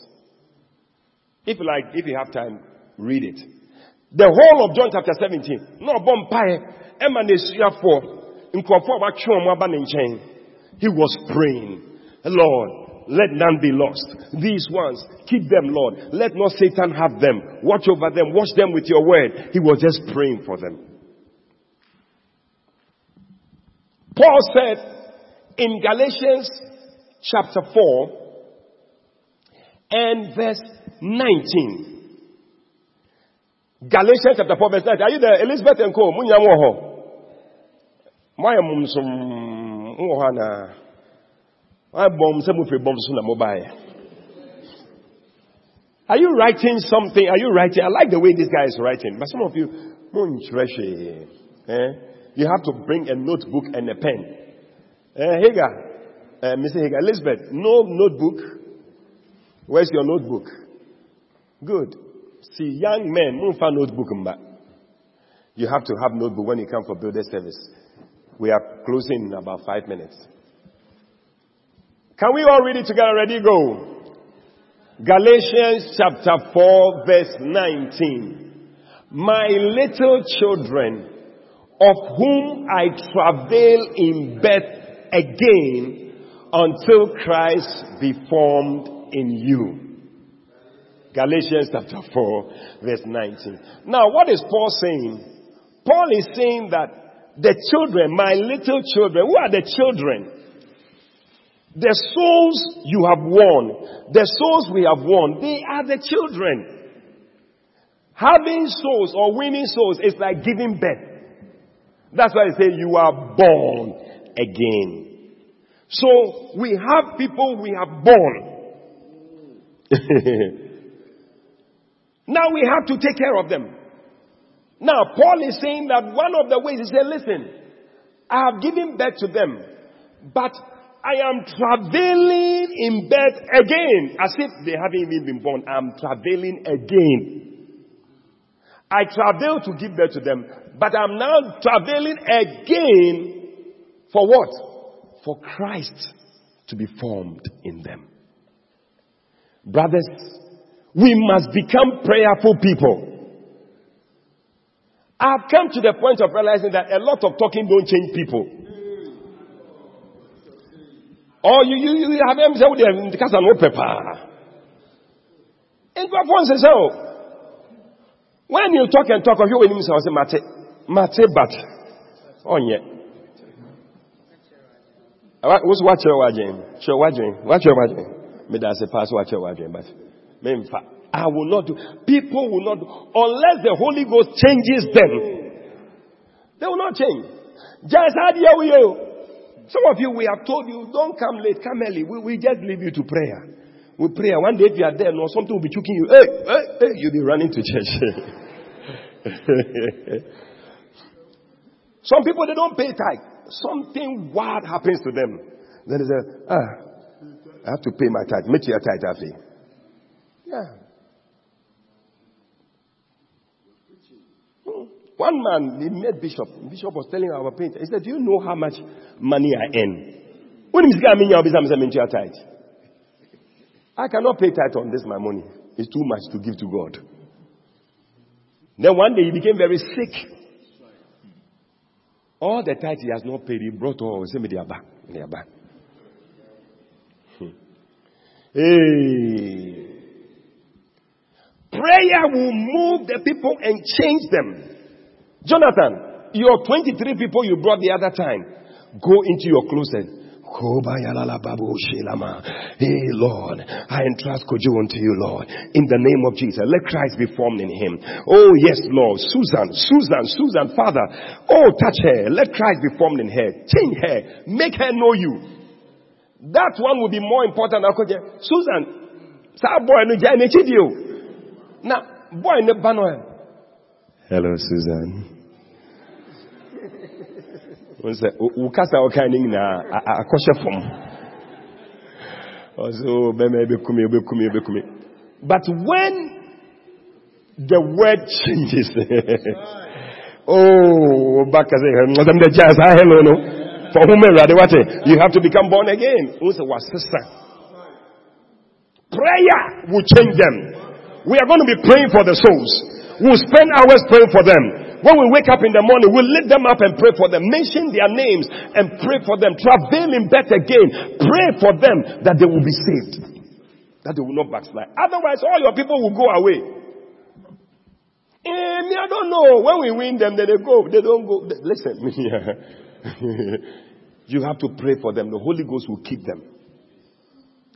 If you like, if you have time, Read it. The whole of John chapter 17. No bompae. Emma for He was praying. Lord, let none be lost. These ones, keep them, Lord. Let not Satan have them. Watch over them. Watch them with your word. He was just praying for them. Paul said in Galatians chapter 4 and verse 19, Galatians chapter 4 verse 19. Are you there? Elizabeth and Co. Munya moho. Why am Are you writing something? Are you writing? I like the way this guy is writing. But some of you, eh? you have to bring a notebook and a pen. Eh, Hagar, uh, Mr. Hagar, Elizabeth, no notebook. Where's your notebook? Good. See, young men, notebook. You have to have notebook when you come for builder service. We are closing in about five minutes. Can we all read it together? Ready? Go. Galatians chapter 4 verse 19. My little children, of whom I travail in birth again until Christ be formed in you. Galatians chapter 4 verse 19. Now what is Paul saying? Paul is saying that the children, my little children, who are the children? The souls you have won, the souls we have won, they are the children. Having souls or winning souls is like giving birth. That's why I say you are born again. So we have people we have born. now we have to take care of them. Now Paul is saying that one of the ways he said, listen, I have given birth to them, but I am traveling in birth again. As if they haven't even been born. I'm traveling again. I travel to give birth to them, but I'm now traveling again for what? For Christ to be formed in them. Brothers, we must become prayerful people. I've come to the point of realizing that a lot of talking don't change people. Or you, you, you have them say, because I know paper. And God wants to say, oh, when you talk and talk of you, when you say, mate, mate, but, oh yeah. What's what you're watching? Sure, watching. What you're watching? Me that's a pass what you're watching, but, me I will not do. People will not do, unless the Holy Ghost changes them. They will not change. Just had you. Some of you, we have told you, don't come late, come early. We, we just leave you to prayer. We pray. One day if you are there, no, something will be choking you. Hey, hey, hey, you'll be running to church. Some people, they don't pay tithe. Something wild happens to them. Then they say, ah, I have to pay my tithe. Make your tithe, Afi. Yeah. One man, he met Bishop. Bishop was telling our painter, he said, Do you know how much money I earn? When he said, tithe. I cannot pay tithe on this, my money. It's too much to give to God. Then one day he became very sick. All the tithe he has not paid, he brought all. Send me back. Their back. Hmm. Hey. Prayer will move the people and change them. Jonathan, your 23 people you brought the other time, go into your closet. Hey Lord, I entrust Kojo unto you, Lord. In the name of Jesus, let Christ be formed in him. Oh yes, Lord. Susan, Susan, Susan, Father. Oh, touch her. Let Christ be formed in her. Change her. Make her know you. That one will be more important Susan. Sa boy no Now, oh. boy ne. Eh. Hello, Susan ne nyinaa akɔhyɛ fam ɔso bɛma but when the word changes oh baka sɛ ɔsɛm dɛ gyaa saa hello no. For whom awurade wate you have to become born again. Wo wasesa prayer will change them. We are going to be praying for the souls. We'll spend hours praying for them when we wake up in the morning, we lift them up and pray for them. Mention their names and pray for them. Travail in bed again. Pray for them that they will be saved. That they will not backslide. Otherwise, all your people will go away. Me, I don't know. When we win them, then they go. They don't go. Listen, you have to pray for them. The Holy Ghost will keep them.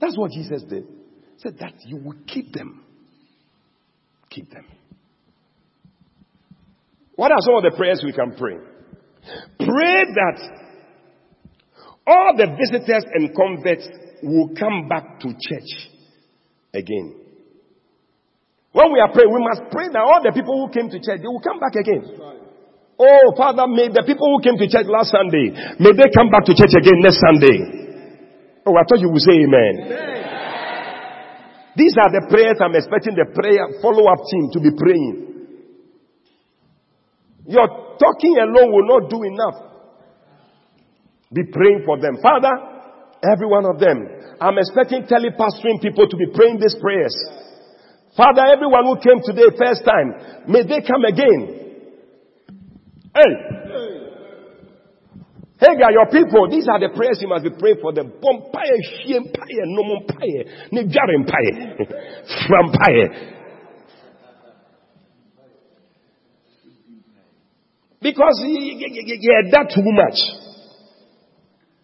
That's what Jesus did. He said that you will keep them. Keep them. What are some of the prayers we can pray? Pray that all the visitors and converts will come back to church again. When we are praying, we must pray that all the people who came to church, they will come back again. Oh, Father, may the people who came to church last Sunday, may they come back to church again next Sunday. Oh, I thought you would say amen. amen. These are the prayers I'm expecting the prayer follow-up team to be praying. Your talking alone will not do enough. Be praying for them. Father, every one of them. I'm expecting telepastoring people to be praying these prayers. Father, everyone who came today first time, may they come again. Hey, Hey, God, your people, these are the prayers you must be praying for them. Shiempire, nomompire, negarimpire, frampire. Because yeah, that too much.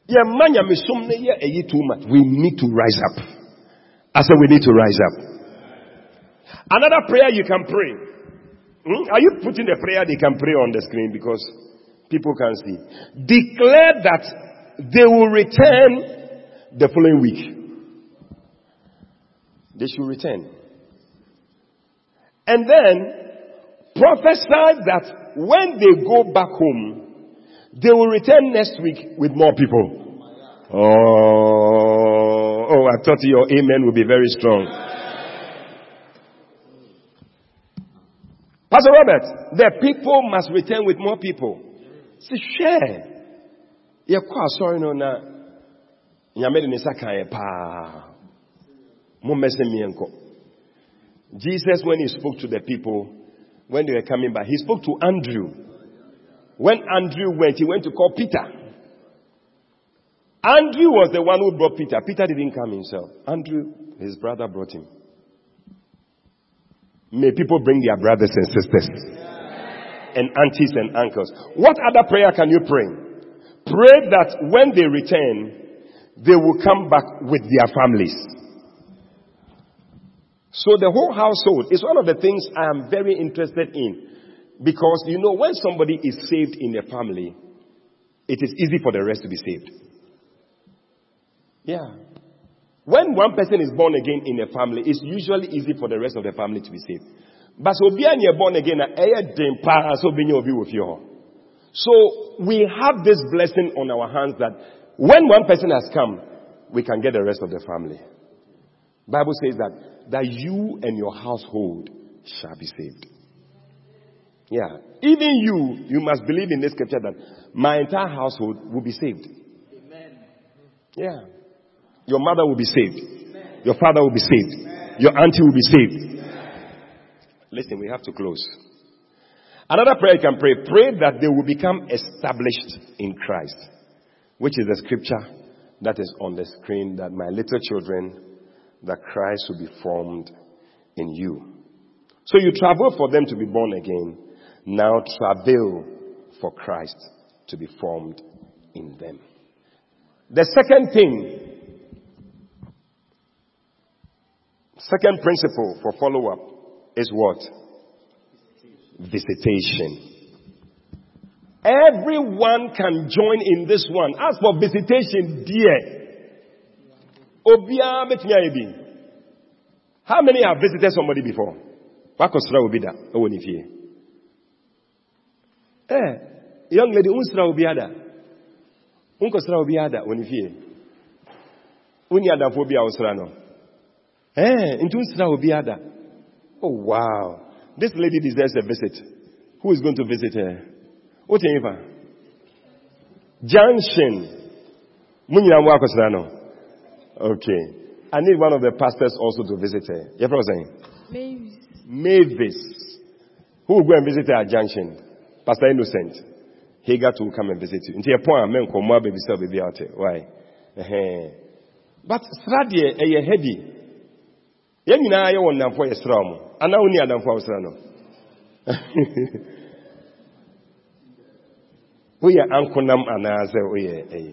Yeah, manya misum yeah, too much. We need to rise up. I said we need to rise up. Another prayer you can pray. Hmm? Are you putting the prayer they can pray on the screen because People can see. Declare that they will return the following week. They should return. And then prophesy that when they go back home, they will return next week with more people. Oh, oh, I thought your amen would be very strong. Pastor Robert, the people must return with more people. no na nyame de ne nsa ka yɛ paa mommɛsɛ jesus when he spoke to the people when they were coming back he spoke to andrew when andrew went he went to call peter andrew was the one who brought peter peter didn't come himself andrew his brother brought him may people bring their brothers and sisters and aunties and uncles. What other prayer can you pray? Pray that when they return, they will come back with their families. So the whole household is one of the things I am very interested in. Because you know, when somebody is saved in a family, it is easy for the rest to be saved. Yeah. When one person is born again in a family, it's usually easy for the rest of the family to be saved. But so be born again, eh, eh, so So we have this blessing on our hands that when one person has come, we can get the rest of the family. Bible says that that you and your household shall be saved. Yeah. Even you, you must believe in this scripture that my entire household will be saved. Amen. Yeah. Your mother will be saved. Amen. Your father will be saved. Amen. Your auntie will be saved. Listen, we have to close. Another prayer you can pray, pray that they will become established in Christ, which is the scripture that is on the screen that my little children, that Christ will be formed in you. So you travel for them to be born again. Now travel for Christ to be formed in them. The second thing, second principle for follow up is what? Visitation. Everyone can join in this one. As for visitation, dear. How many have visited somebody before? Wakosra be that. Oh, if you. Eh, young lady, unsra be ada. Unkosra be ada when if you. Unya da phobia usra no. Eh, ada. Oh, wow. This lady deserves a visit. Who is going to visit her? What Junction. Okay. I need one of the pastors also to visit her. You know what I'm saying? Mavis. Mavis. Who will go and visit her at Junction? Pastor Innocent. Hagar to come and visit you. Into a point, men come more baby self baby out Why? But Sradie, a heady. Yɛn nyinaa yɛ wɔ nnamfo yɛ sra mo anaa woni adamfo a wosra no woyɛ ankonam anaasɛ woyɛ ɛyɛ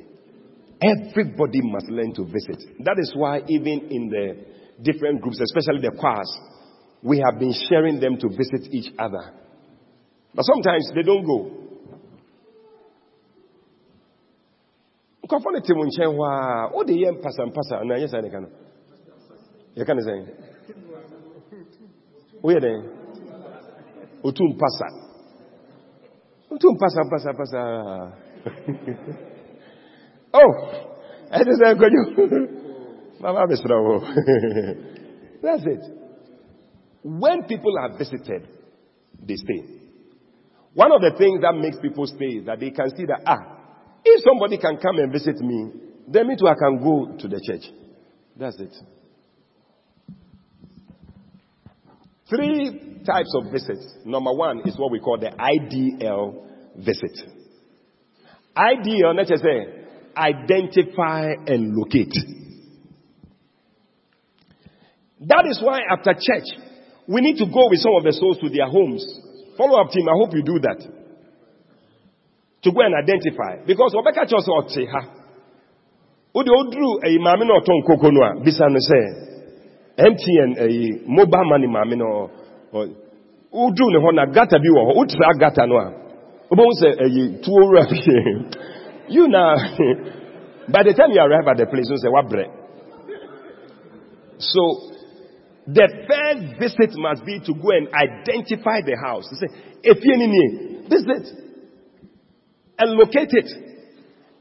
everybody must learn to visit. That is why even in the different groups especially the choirs we have been sharing them to visit each other. But sometimes they don't go. oh ɛte sɛ nkɔdwo mama bɛsrɛ wo that's it when people are visited they stay one of the things that makes people stay is that they can see that ah if somebody can come and visit me, then me too, I can go to the church. That's it. Three types of visits. Number one is what we call the IDL visit. IDL, let's just say, identify and locate. That is why after church, we need to go with some of the souls to their homes. Follow up team, I hope you do that. To go and identify. Because wɔbɛka kyerɛ sɛ ɔte ha wode woduru eh, ayi maame na ɔtɔ nkoko no a mtn ayi mobile money maame no eh, oh, ne hɔ na gata bi wɔ hɔ wotra gata no a wobɛhu sɛ ayi eh, tuo wura you na by the time you arrive at the place wo sɛ wabrɛ so the first visit must be to go and identify the house. You say, you visit and locate it.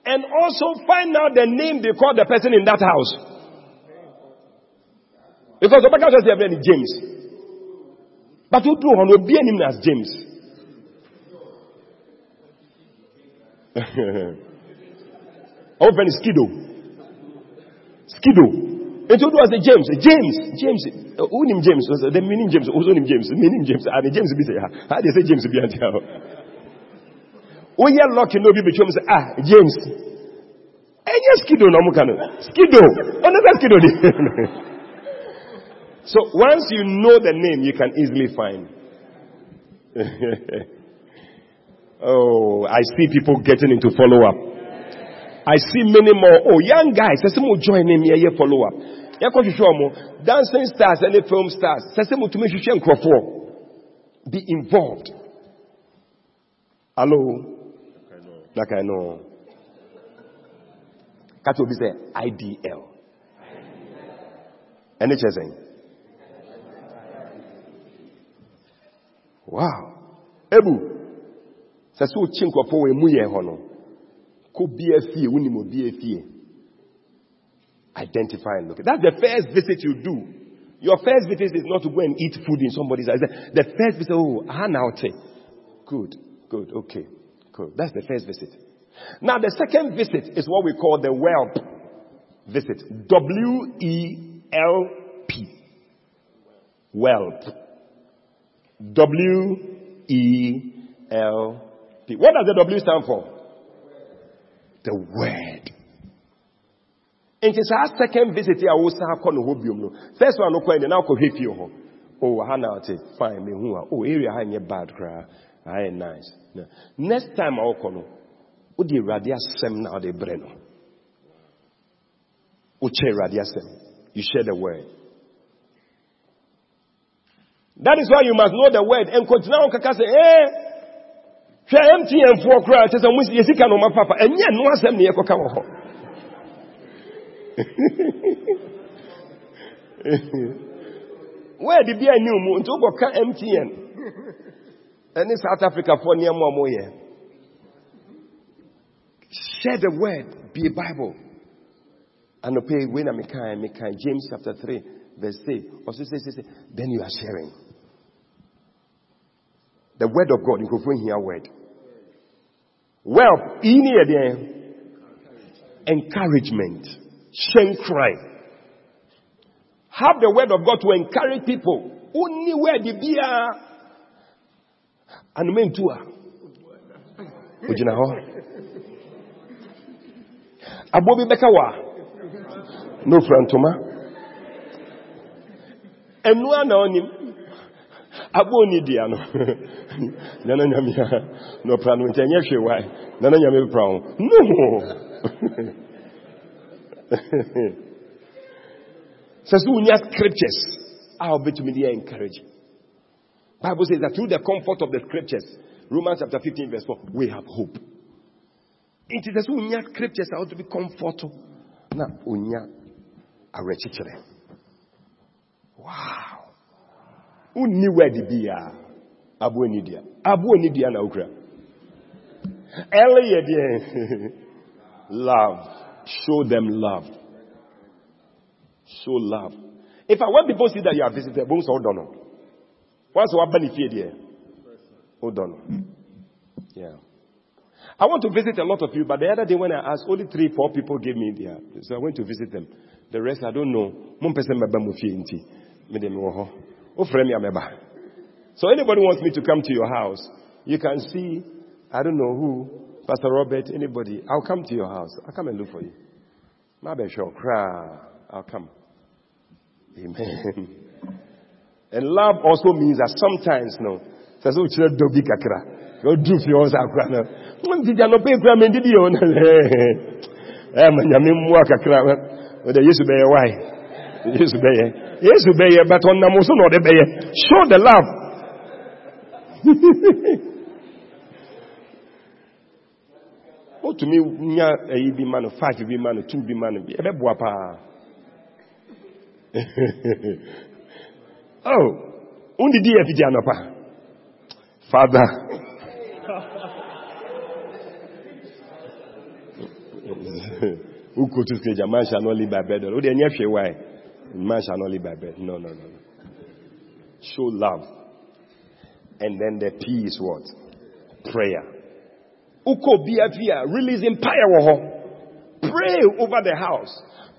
And also find out the name they call the person in that house. Because the says they have any James. But who do will be him as James? Open Skido. Skido. And was a James. James. James. Uh, who named uh, James? The meaning James. Ah, Who's name James? Meaning James. And James be say, ah, how do you say James be woyɛ lɔki na obi betwam sɛ ah james eh, ɛnyɛ skido na ɔmo ka no skido oh, ɔno sɛ skido so once you know the name you can easily find oh i see people getting into follow up i see many more oh young guys sɛ sɛ mo join him yɛyɛ follow up yɛkɔ hwehwɛ ɔmo dancing stars ɛne film stars sɛ sɛ mo tumi hwehwɛ nkurɔfoɔ be involved hello like I know. Catch will be say IDL. NHS. Wow. Ebu. Sɛ sɛ wokyi nkurɔfoɔ wɔ emu yɛn hɔ no kɔ bia fie wonim obia fie identify and look that's the first visit you do your first visit is not to go and eat food in somebody's house the first visit oh na good good okay Cool. That's the first visit. Now, the second visit is what we call the whelp visit. W E L P. Whelp. W E L P. What does the W stand for? The word. nti saa second visit a wosan akɔ no hɔ biom no first one no kɔ ɛnɛ na akɔhwɛ fie hɔ. Oh ha na ɔte fine mehu a. Oh area ha bad koraa. Ayɛ nice. Next time a wokɔ no wode awurade asɛm na wode brɛ no. Asɛm. You share the word. That is why you must know the word. And continue on kaka sɛ eh hwɛ mtn foɔ koraa kyɛ sɛ mo yɛsika no ɔma papa. Ɛnyɛ no asɛm ne yɛkɔka wɔ hɔ. Word bi a new mu nti wobɔka mtn ɛne south africa for nneɛma ɔmo yɛ share the word be a bible. Anɔpɛ wei na mekan mekan james chapter 3 verse 3 ɔso sɛ sɛ sɛ then you are sharing the word of god nkurɔfoɔ hia word. Well ne yɛ deɛ encouragement. Hyɛn cry. Have the word of god to encourage people. Only where biara anome ah. and a ogyina hɔ aboɔ bi bɛka wɔ a na ofura ntoma ɛnua na ɔnim aboɔ ni dua no nana nyame a na ɔpra no nti ɛnyɛ hwee wae nana nyame bɛpra ho no sɛ sɛ wonya scriptures a wobɛtumi de encourage Bible says that through the comfort of the scriptures, Romans chapter 15 verse 4. We have hope. It is unya scriptures how to be comfortable. Na unya arechichire. Wow. Unni word bi ya. Abu onidia. Abu onidia na ukra. Earlier there. love. Show them love. Show love. If I want people to see that you are visited, bones hold on. Once what benefit here? Hold on. Yeah. I want to visit a lot of you, but the other day when I asked, only three, four people gave me there. So I went to visit them. The rest, I don't know. So anybody wants me to come to your house, you can see, I don't know who, Pastor Robert, anybody. I'll come to your house. I'll come and look for you. I'll come. Amen. And love also means that sometimes, no, oh, be why? Yesu be Yesu be but on the most not the be Show the love. Oh, to me, nya a be man, five be man, two be man, be a bit oh, undi di efiti anapa. Father. Who go to scripture? Man shall not live by bread. Oh, they never why. Man shall not live by bread. No, no, no, no. Show love. And then the P is what? Prayer. Uko biafia, releasing power. Pray over the house.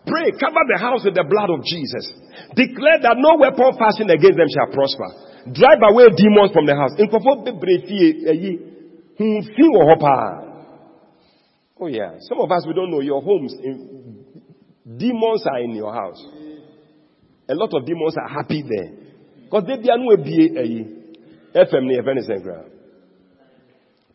Pray, cover the house with the blood of Jesus. Declare that no weapon fashioned against them shall prosper. Drive away demons from the house. Oh yeah. Some of us, we don't know your homes. Demons are in your house. A lot of demons are happy there. Because they be a FM near Venice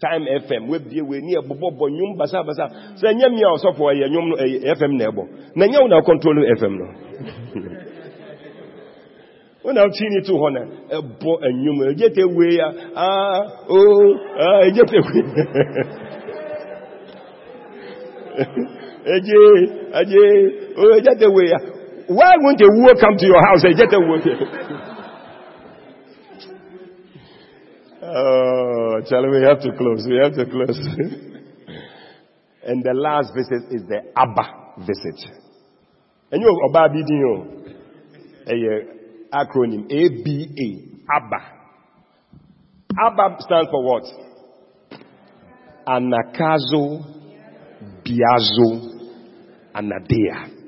time fm webie we ni ɛbobɔbɔ nwom basabasa sɛ ɛnyɛ mmea ɔsɔfo ɛyɛ nwom no fm na ɛbɔ. Na ɛnyɛ wo na control fm no. Wo na wotwi ni to hɔ na ɛbɔ anwom ɛgye te wei a aa o ɛgye te wei ɛgye ɛgye o ɛgye te wei a why won't a war come to your house ɛgye te wei Oh, Charlie, we have to close. We have to close. and the last visit is the ABBA visit. And you know, ABBA, know, a uh, acronym ABA, ABBA. ABBA stands for what? Anakazo Biazo Anadea.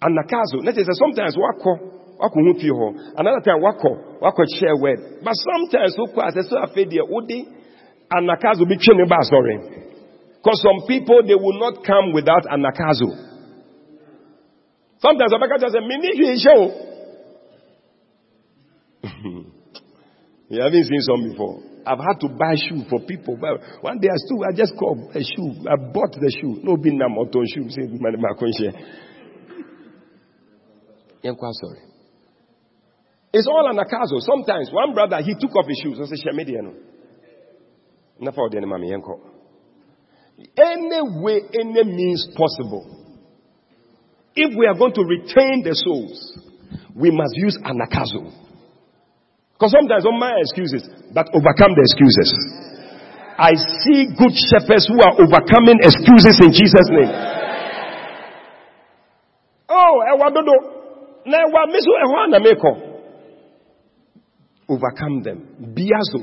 Anakazo. That is sometimes wako wakɔ ho fie another time wakɔ wakɔ share word but sometimes wokɔ asɛ so afei deɛ wode anakazo bi twe ne ba asɔre because some people they will not come without anakazo sometimes ɔbɛka kyerɛ sɛ mene hwee hyɛ o you haven't seen some before I've had to buy shoe for people. But one day I still, I just called a shoe. I bought the shoe. No nam auto shoe. Say, my conscience. It's all an akazo. Sometimes one brother, he took off his shoes. I said, Shemediano. Any way, any means possible. If we are going to retain the souls, we must use anakazo. Because sometimes on my excuses, but overcome the excuses. I see good shepherds who are overcoming excuses in Jesus' name. Oh, ewa dodo. Na na meko overcome them. Biazo,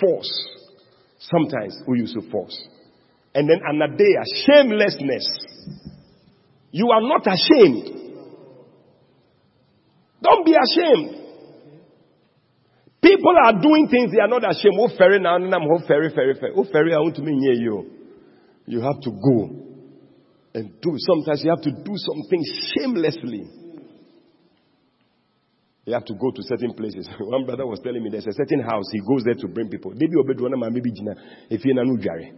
force. Sometimes we use force. And then anadea, shamelessness. You are not ashamed. Don't be ashamed. People are doing things they are not ashamed. Oh, ferry now, I'm oh, ferry, ferry, ferry. Oh, ferry, I want to mean near you. You have to go and do. Sometimes you have to do something shamelessly. You have to go to certain places. One brother was telling me there's a certain house he goes there to bring people. Maybe obedwana ma maybe jina if you na nu jare.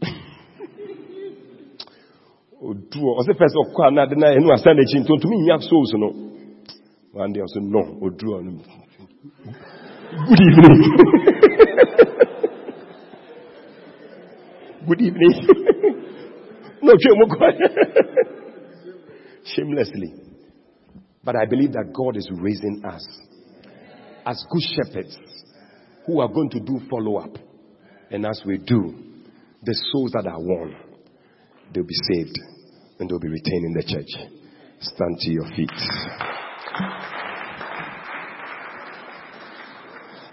Oduo ose first okwa na de na enu asan nto ntumi nya souls no. Day I said no, oduo no. Good evening. Good evening. no, shamelessly. But I believe that God is raising us as good shepherds who are going to do follow up. And as we do, the souls that are won, they'll be saved and they'll be retained in the church. Stand to your feet.